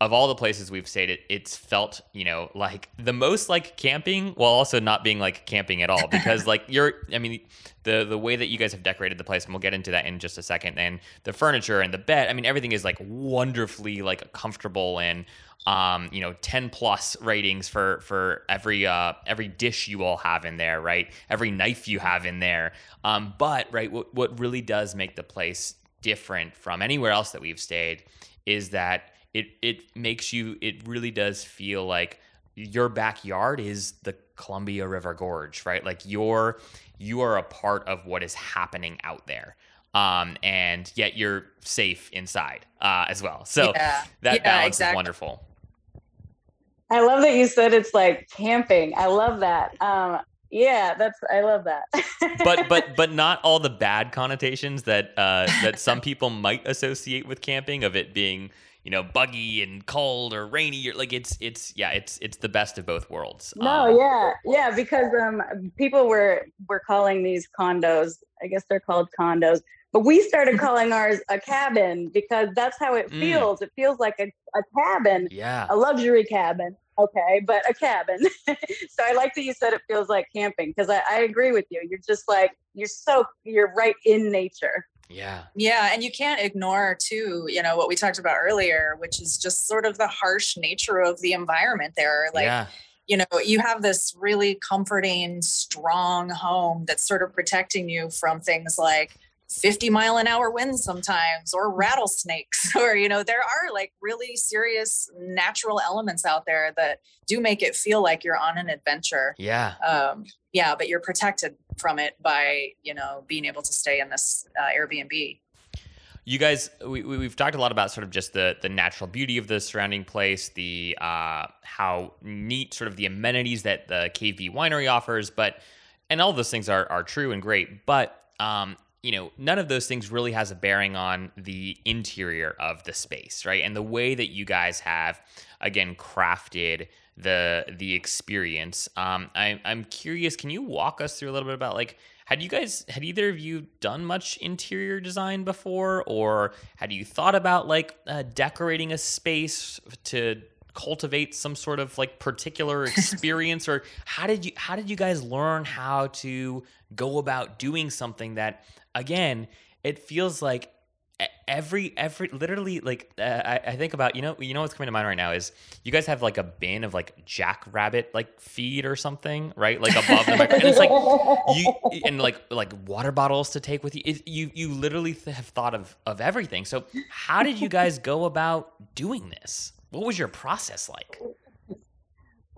S2: of all the places we've stayed, it, it's felt, you know, like the most like camping while also not being like camping at all. Because like you're, I mean, the the way that you guys have decorated the place, and we'll get into that in just a second, and the furniture and the bed, I mean, everything is like wonderfully like comfortable and um, you know, 10 plus ratings for for every uh every dish you all have in there, right? Every knife you have in there. Um, but right, what what really does make the place different from anywhere else that we've stayed is that it it makes you it really does feel like your backyard is the Columbia River Gorge, right? Like you're you are a part of what is happening out there. Um, and yet you're safe inside uh, as well. So yeah. that yeah, balance exactly. is wonderful.
S3: I love that you said it's like camping. I love that. Um, yeah, that's I love that.
S2: but but but not all the bad connotations that uh, that some people might associate with camping of it being you know buggy and cold or rainy or like it's it's yeah it's it's the best of both worlds.
S3: No um, yeah yeah because um people were were calling these condos i guess they're called condos but we started calling ours a cabin because that's how it mm. feels. It feels like a, a cabin
S2: yeah.
S3: a luxury cabin okay but a cabin. So i like that you said it feels like camping because I, I agree with you. You're just like you're so you're right in nature
S2: yeah.
S1: Yeah. And you can't ignore, too, you know, what we talked about earlier, which is just sort of the harsh nature of the environment there. Like, yeah. you know, you have this really comforting, strong home that's sort of protecting you from things like 50 mile an hour winds sometimes or rattlesnakes or you know there are like really serious natural elements out there that do make it feel like you're on an adventure.
S2: Yeah.
S1: Um yeah but you're protected from it by you know being able to stay in this uh, airbnb.
S2: You guys we, we've talked a lot about sort of just the the natural beauty of the surrounding place the uh, how neat sort of the amenities that the B winery offers but and all those things are are true and great but um, you know, none of those things really has a bearing on the interior of the space, right? And the way that you guys have, again, crafted the the experience. Um, I, I'm curious. Can you walk us through a little bit about like had you guys had either of you done much interior design before, or had you thought about like uh, decorating a space to cultivate some sort of like particular experience or how did you how did you guys learn how to go about doing something that again it feels like every every literally like uh, I, I think about you know you know what's coming to mind right now is you guys have like a bin of like jackrabbit like feed or something right? Like above the microphone and it's like you and like like water bottles to take with you. It, you you literally th- have thought of of everything. So how did you guys go about doing this? What was your process like?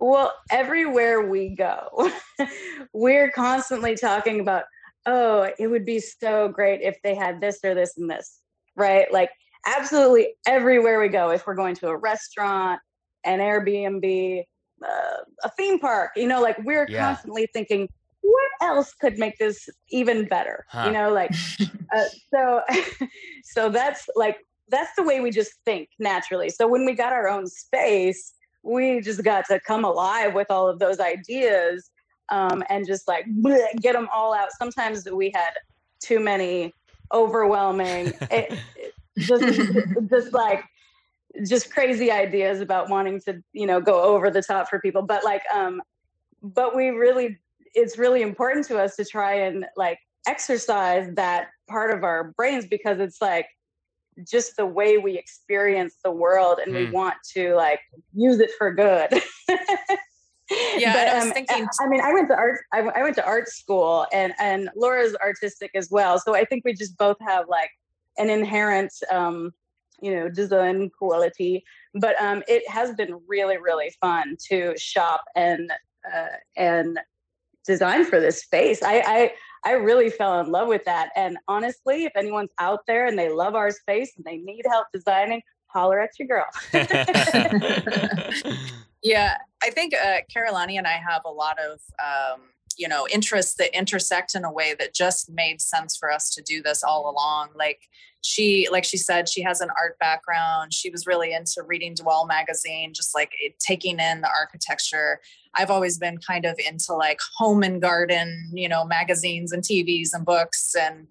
S3: Well, everywhere we go, we're constantly talking about, oh, it would be so great if they had this or this and this, right? Like, absolutely everywhere we go, if we're going to a restaurant, an Airbnb, uh, a theme park, you know, like we're yeah. constantly thinking, what else could make this even better? Huh. You know, like, uh, so, so that's like that's the way we just think naturally. So when we got our own space, we just got to come alive with all of those ideas um, and just like bleh, get them all out. Sometimes we had too many overwhelming, it, it, just, just like just crazy ideas about wanting to you know go over the top for people but like um but we really it's really important to us to try and like exercise that part of our brains because it's like just the way we experience the world and mm. we hmm. want to like use it for good
S1: yeah but, I was um, thinking
S3: I mean I went to art I, I went to art school and and Laura's artistic as well so I think we just both have like an inherent um you know design quality but um it has been really really fun to shop and uh, and design for this space I I I really fell in love with that. And honestly, if anyone's out there and they love our space and they need help designing, holler at your girl.
S1: yeah, I think uh, Carolani and I have a lot of um, you know interests that intersect in a way that just made sense for us to do this all along. Like she, like she said, she has an art background. She was really into reading Dwell magazine, just like it, taking in the architecture. I've always been kind of into like home and garden, you know, magazines and TVs and books and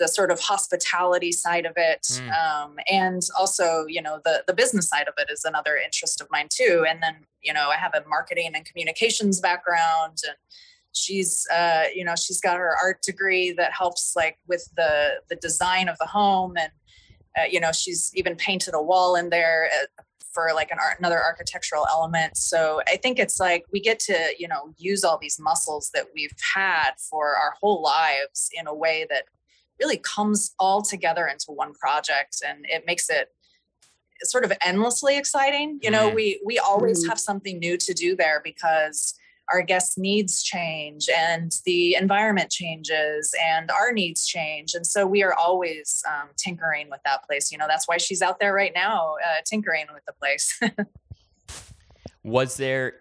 S1: the sort of hospitality side of it mm. um, and also you know the the business side of it is another interest of mine too and then you know i have a marketing and communications background and she's uh, you know she's got her art degree that helps like with the the design of the home and uh, you know she's even painted a wall in there uh, for like an art, another architectural element. So I think it's like we get to, you know, use all these muscles that we've had for our whole lives in a way that really comes all together into one project and it makes it sort of endlessly exciting. You know, mm-hmm. we we always mm-hmm. have something new to do there because our guests' needs change and the environment changes and our needs change. And so we are always um, tinkering with that place. You know, that's why she's out there right now uh, tinkering with the place.
S2: Was there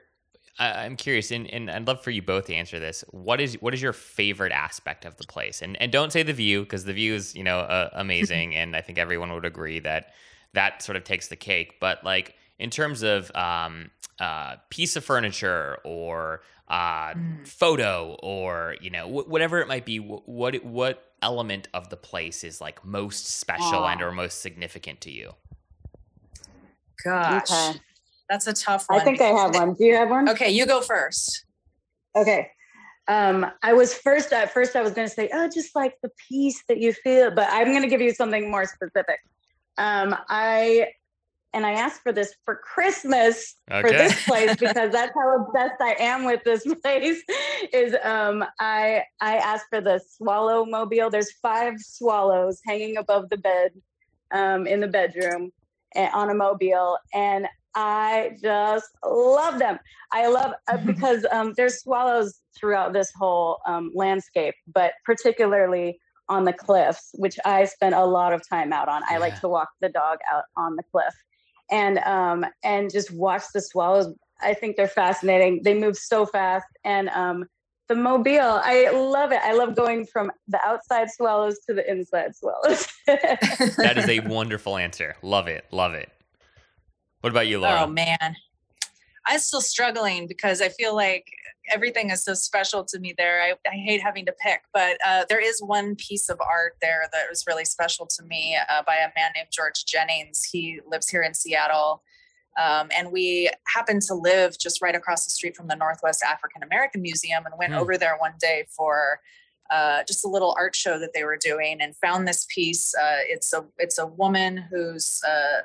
S2: I, am curious, and, and I'd love for you both to answer this. What is what is your favorite aspect of the place? And and don't say the view because the view is you know uh, amazing, and I think everyone would agree that that sort of takes the cake. But like in terms of um, uh, piece of furniture or uh, mm. photo or you know wh- whatever it might be, wh- what what element of the place is like most special Aww. and or most significant to you?
S1: Gosh, okay. That's a tough one.
S3: I think I have one. Do you have one?
S1: Okay, you go first.
S3: Okay. Um, I was first at first I was going to say, oh, just like the peace that you feel, but I'm going to give you something more specific. Um, I and I asked for this for Christmas okay. for this place because that's how obsessed I am with this place. Is um, I I asked for the swallow mobile. There's five swallows hanging above the bed um, in the bedroom eh, on a mobile, and I just love them. I love uh, because um, there's swallows throughout this whole um, landscape, but particularly on the cliffs, which I spend a lot of time out on. I like to walk the dog out on the cliff and um, and just watch the swallows. I think they're fascinating. They move so fast, and um, the mobile. I love it. I love going from the outside swallows to the inside swallows.
S2: that is a wonderful answer. Love it. Love it. What about you, Laura?
S1: Oh man. I'm still struggling because I feel like everything is so special to me there. I, I hate having to pick, but uh, there is one piece of art there that was really special to me uh, by a man named George Jennings. He lives here in Seattle. Um, and we happened to live just right across the street from the Northwest African American Museum and went mm. over there one day for uh, just a little art show that they were doing and found this piece. Uh, it's a it's a woman who's uh,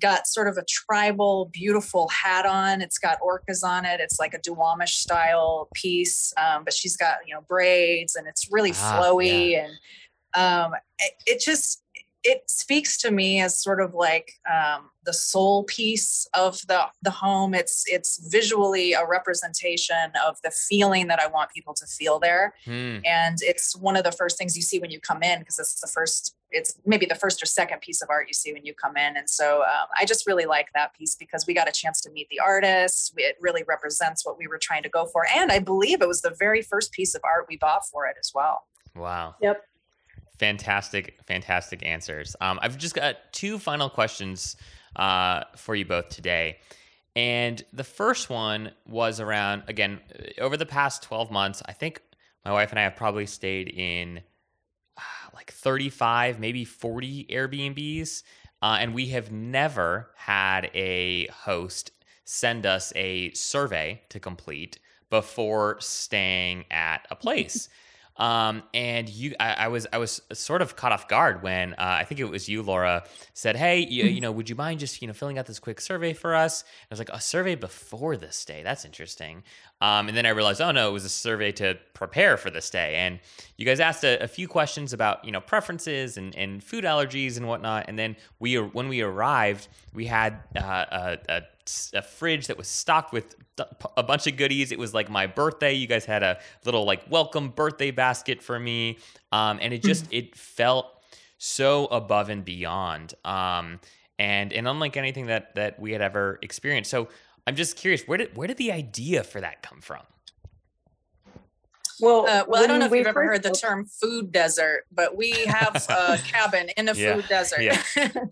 S1: got sort of a tribal, beautiful hat on. It's got orcas on it. It's like a Duwamish style piece, um, but she's got you know braids and it's really ah, flowy yeah. and um, it, it, just it speaks to me as sort of like um, the soul piece of the the home. It's it's visually a representation of the feeling that I want people to feel there, hmm. and it's one of the first things you see when you come in because it's the first. It's maybe the first or second piece of art you see when you come in, and so um, I just really like that piece because we got a chance to meet the artist. It really represents what we were trying to go for, and I believe it was the very first piece of art we bought for it as well.
S2: Wow.
S3: Yep
S2: fantastic, fantastic answers. Um, I've just got two final questions uh, for you both today. And the first one was around, again, over the past 12 months, I think my wife and I have probably stayed in uh, like 35, maybe 40 Airbnbs. Uh, and we have never had a host send us a survey to complete before staying at a place. Um, and you, I, I, was, I was sort of caught off guard when uh, I think it was you, Laura, said, "Hey, you, you, know, would you mind just you know filling out this quick survey for us?" I was like, "A survey before this day? That's interesting." Um, and then I realized, oh no, it was a survey to prepare for this day. And you guys asked a, a few questions about you know preferences and, and food allergies and whatnot. And then we, when we arrived, we had uh, a, a a fridge that was stocked with a bunch of goodies. It was like my birthday. You guys had a little like welcome birthday basket for me, um, and it just it felt so above and beyond, um, and and unlike anything that that we had ever experienced. So I'm just curious, where did where did the idea for that come from?
S1: Well, uh, well, I don't know if you've ever heard the term food desert, but we have a cabin in a yeah. food desert. Yeah.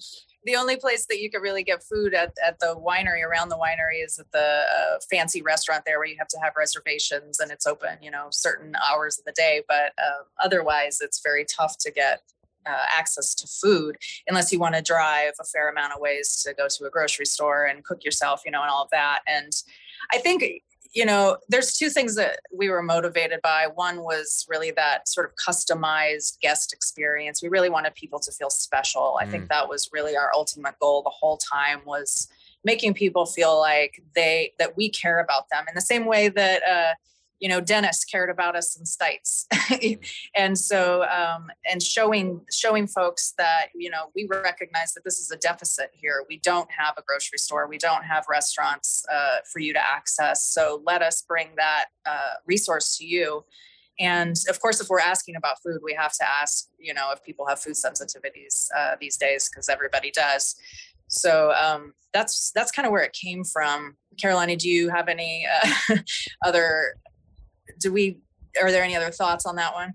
S1: the only place that you could really get food at, at the winery around the winery is at the uh, fancy restaurant there where you have to have reservations and it's open you know certain hours of the day. But uh, otherwise it's very tough to get uh, access to food unless you want to drive a fair amount of ways to go to a grocery store and cook yourself you know and all of that. And i think you know, there's two things that we were motivated by. One was really that sort of customized guest experience. We really wanted people to feel special. I think mm. that was really our ultimate goal the whole time was making people feel like they that we care about them in the same way that uh, you know dennis cared about us in Stites. And so um, and showing showing folks that you know we recognize that this is a deficit here. We don't have a grocery store. We don't have restaurants uh, for you to access. So let us bring that uh, resource to you. And of course if we're asking about food we have to ask you know if people have food sensitivities uh, these days because everybody does. So um, that's that's kind of where it came from. Carolani, do you have any uh, other do we are there any other thoughts on that one?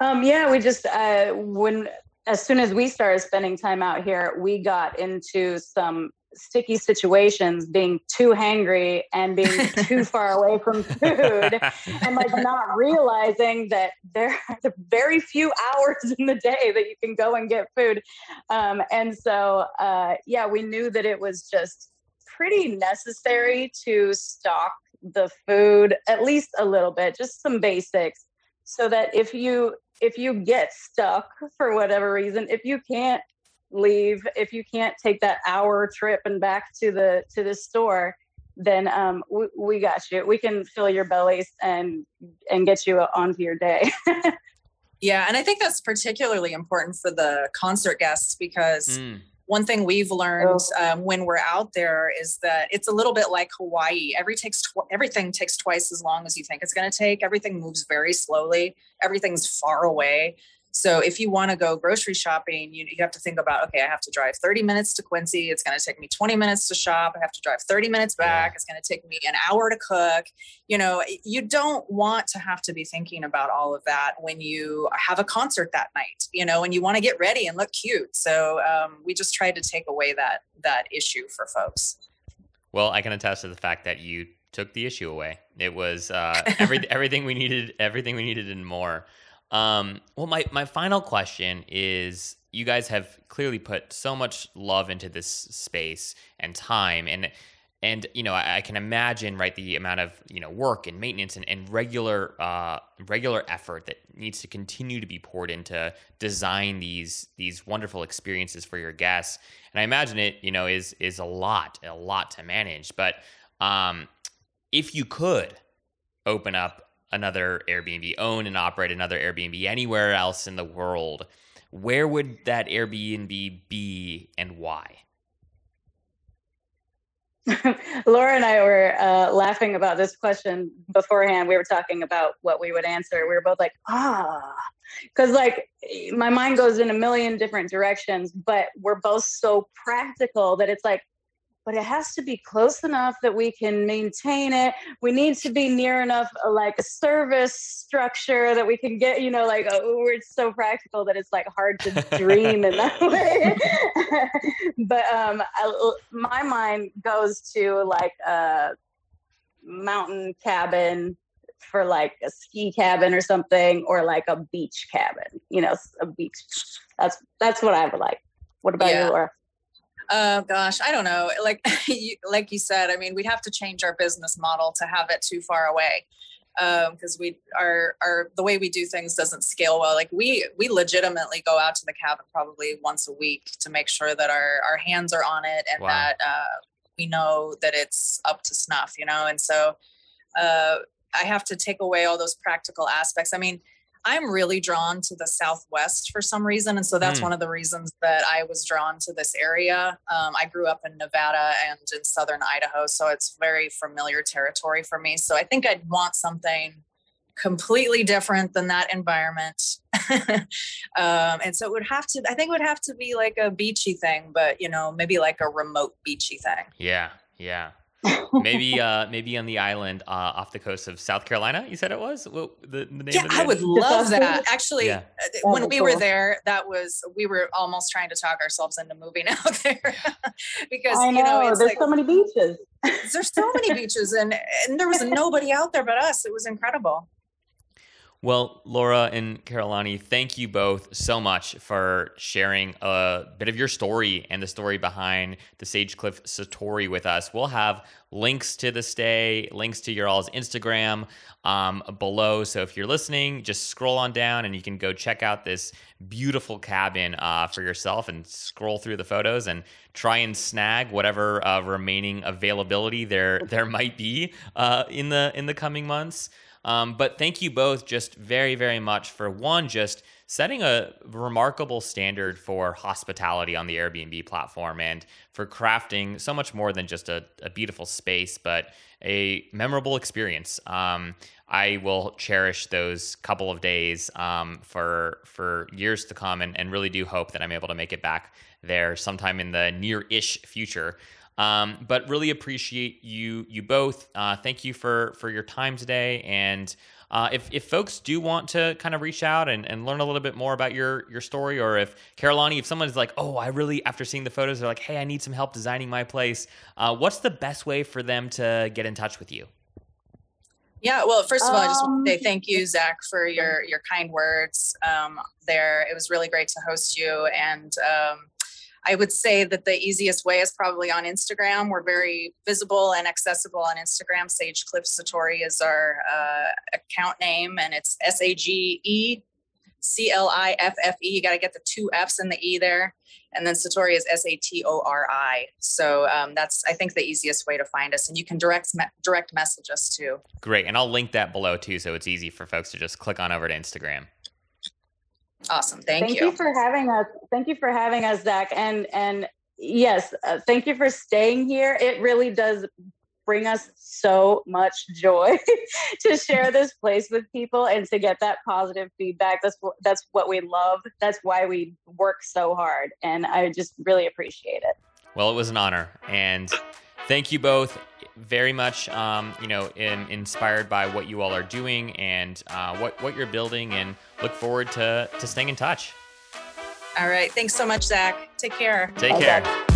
S3: Um yeah we just uh when as soon as we started spending time out here we got into some sticky situations being too hangry and being too far away from food and like not realizing that there are very few hours in the day that you can go and get food. Um, and so uh, yeah we knew that it was just pretty necessary to stock the food at least a little bit, just some basics, so that if you if you get stuck for whatever reason, if you can't leave, if you can't take that hour trip and back to the to the store, then um, we, we got you. We can fill your bellies and and get you onto your day.
S1: yeah, and I think that's particularly important for the concert guests because. Mm one thing we've learned oh. um, when we're out there is that it's a little bit like Hawaii. Every takes tw- everything takes twice as long as you think it's going to take. Everything moves very slowly. Everything's far away. So if you want to go grocery shopping, you, you have to think about, okay, I have to drive 30 minutes to Quincy. It's going to take me 20 minutes to shop. I have to drive 30 minutes back. Yeah. It's going to take me an hour to cook. You know, you don't want to have to be thinking about all of that when you have a concert that night, you know, and you want to get ready and look cute. So um, we just tried to take away that, that issue for folks.
S2: Well, I can attest to the fact that you took the issue away. It was uh, every, everything we needed, everything we needed and more. Um, well, my, my final question is you guys have clearly put so much love into this space and time and and you know I, I, can imagine right the amount of you know work and maintenance and, and regular uh, regular effort that needs to continue to be poured into design these these wonderful experiences for your guests. And i imagine it you know is is a lot a lot to manage. But um, if you could open up another Airbnb, own and operate another Airbnb anywhere else in the world, where would that Airbnb be and why?
S3: Laura and I were uh, laughing about this question beforehand. We were talking about what we would answer. We were both like, ah, because like my mind goes in a million different directions, but we're both so practical that it's like, but it has to be close enough that we can maintain it. We need to be near enough, uh, like a service structure that we can get, you know, like uh, we're so practical that it's like hard to dream in that way. but um, I, my mind goes to like a mountain cabin for like a ski cabin or something, or like a beach cabin, you know, a beach. That's that's what I would like. What about yeah. you, Laura?
S1: Oh gosh, I don't know. Like you, like you said, I mean, we'd have to change our business model to have it too far away because um, we our our the way we do things doesn't scale well. Like we we legitimately go out to the cabin probably once a week to make sure that our our hands are on it and wow. that uh, we know that it's up to snuff. You know, and so uh, I have to take away all those practical aspects. I mean I'm really drawn to the Southwest for some reason. And so that's mm. one of the reasons that I was drawn to this area. Um, I grew up in Nevada and in Southern Idaho. So it's very familiar territory for me. So I think I'd want something completely different than that environment. um, and so it would have to, I think it would have to be like a beachy thing, but you know, maybe like a remote beachy thing.
S2: Yeah. Yeah maybe uh maybe on the island uh, off the coast of South Carolina. You said it was well, the, the name.
S1: Yeah, I would love that. Actually, yeah. Uh, when we cool. were there, that was we were almost trying to talk ourselves into moving out there because know, you
S3: know there's like, so many beaches.
S1: there's so many beaches, and and there was nobody out there but us. It was incredible.
S2: Well, Laura and Carolani, thank you both so much for sharing a bit of your story and the story behind the Sage Cliffe Satori with us. We'll have links to the stay, links to your all's Instagram um, below. So if you're listening, just scroll on down and you can go check out this beautiful cabin uh, for yourself and scroll through the photos and try and snag whatever uh, remaining availability there there might be uh, in the in the coming months. Um, but thank you both just very, very much for one, just setting a remarkable standard for hospitality on the Airbnb platform and for crafting so much more than just a, a beautiful space, but a memorable experience. Um, I will cherish those couple of days um, for for years to come, and, and really do hope that I'm able to make it back there sometime in the near-ish future. Um, but really appreciate you you both. Uh, thank you for for your time today. And uh, if if folks do want to kind of reach out and, and learn a little bit more about your your story, or if Carolani, if someone's like, oh, I really after seeing the photos, they're like, hey, I need some help designing my place. Uh, what's the best way for them to get in touch with you?
S1: Yeah, well, first of all, I just want to say um, thank you, Zach, for your your kind words. Um, there, it was really great to host you, and um, I would say that the easiest way is probably on Instagram. We're very visible and accessible on Instagram. Sage Cliffe Satori is our uh, account name, and it's S A G E C L I F F E. You got to get the two F's and the E there. And then Satori is S A T O R I. So um, that's, I think, the easiest way to find us. And you can direct me- direct message us too.
S2: Great. And I'll link that below too. So it's easy for folks to just click on over to Instagram.
S1: Awesome. Thank,
S3: thank
S1: you.
S3: you. for having us. Thank you for having us, Zach. And and yes, uh, thank you for staying here. It really does bring us so much joy to share this place with people and to get that positive feedback. That's that's what we love. That's why we work so hard, and I just really appreciate it.
S2: Well, it was an honor, and thank you both very much. Um, you know, in, inspired by what you all are doing and uh, what what you're building, and look forward to to staying in touch.
S1: All right. Thanks so much, Zach. Take care.
S2: Take Bye, care. Zach.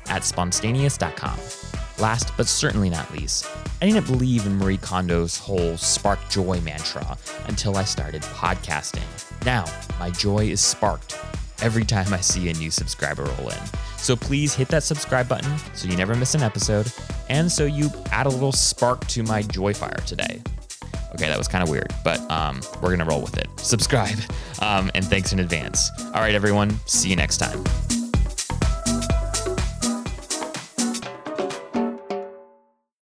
S2: at spontaneous.com. Last but certainly not least, I didn't believe in Marie Kondo's whole spark joy mantra until I started podcasting. Now, my joy is sparked every time I see a new subscriber roll in. So please hit that subscribe button so you never miss an episode and so you add a little spark to my joy fire today. Okay, that was kind of weird, but um, we're going to roll with it. Subscribe, um, and thanks in advance. All right, everyone, see you next time.